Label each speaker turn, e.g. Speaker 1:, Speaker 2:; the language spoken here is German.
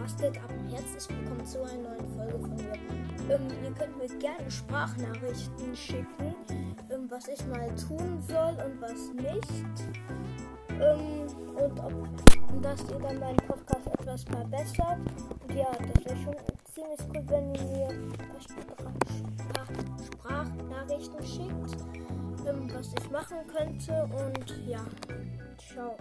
Speaker 1: Mastik ab und herzlich willkommen zu einer neuen Folge von mir. Ähm, ihr könnt mir gerne Sprachnachrichten schicken, ähm, was ich mal tun soll und was nicht. Ähm, und ob, dass ihr dann meinen Podcast etwas verbessert. Und ja, das wäre schon ziemlich gut, wenn ihr mir Sprach Sprachnachrichten schickt, ähm, was ich machen könnte. Und ja, ciao.